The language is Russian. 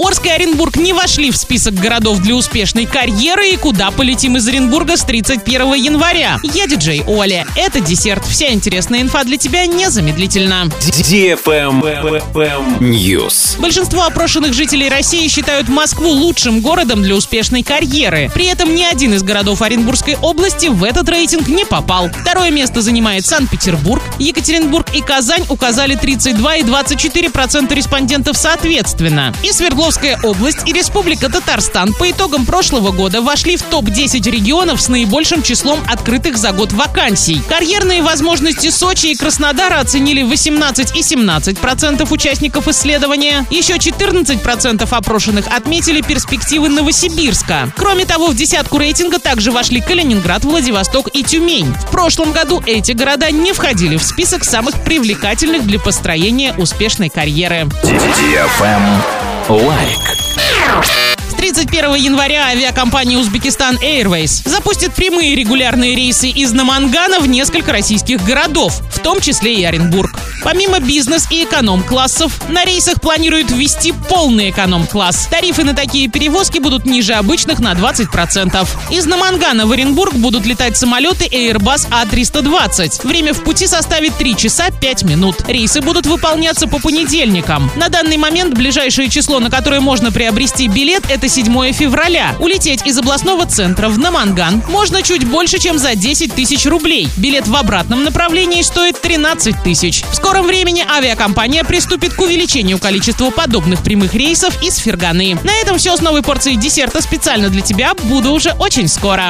Орск и Оренбург не вошли в список городов для успешной карьеры и куда полетим из Оренбурга с 31 января. Я диджей Оля. Это десерт. Вся интересная инфа для тебя незамедлительно. News. Большинство опрошенных жителей России считают Москву лучшим городом для успешной карьеры. При этом ни один из городов Оренбургской области в этот рейтинг не попал. Второе место занимает Санкт-Петербург. Екатеринбург и Казань указали 32 и 24% респондентов соответственно. И Свердловская область и Республика Татарстан по итогам прошлого года вошли в топ-10 регионов с наибольшим числом открытых за год вакансий. Карьерные возможности Сочи и Краснодара оценили 18 и 17% участников исследования. Еще 14% опрошенных отметили перспективы Новосибирска. Кроме того, в десятку рейтинга также вошли Калининград, Владивосток и Тюмень. В прошлом году эти города не входили в список самых привлекательных для построения успешной карьеры. like. С 31 января авиакомпания Узбекистан Airways запустит прямые регулярные рейсы из Намангана в несколько российских городов, в том числе и Оренбург. Помимо бизнес и эконом-классов, на рейсах планируют ввести полный эконом-класс. Тарифы на такие перевозки будут ниже обычных на 20%. Из Намангана в Оренбург будут летать самолеты Airbus A320. Время в пути составит 3 часа 5 минут. Рейсы будут выполняться по понедельникам. На данный момент ближайшее число, на которое можно приобрести билет, это 7 февраля. Улететь из областного центра в Наманган можно чуть больше, чем за 10 тысяч рублей. Билет в обратном направлении стоит 13 тысяч. В скором времени авиакомпания приступит к увеличению количества подобных прямых рейсов из Ферганы. На этом все с новой порцией десерта специально для тебя. Буду уже очень скоро.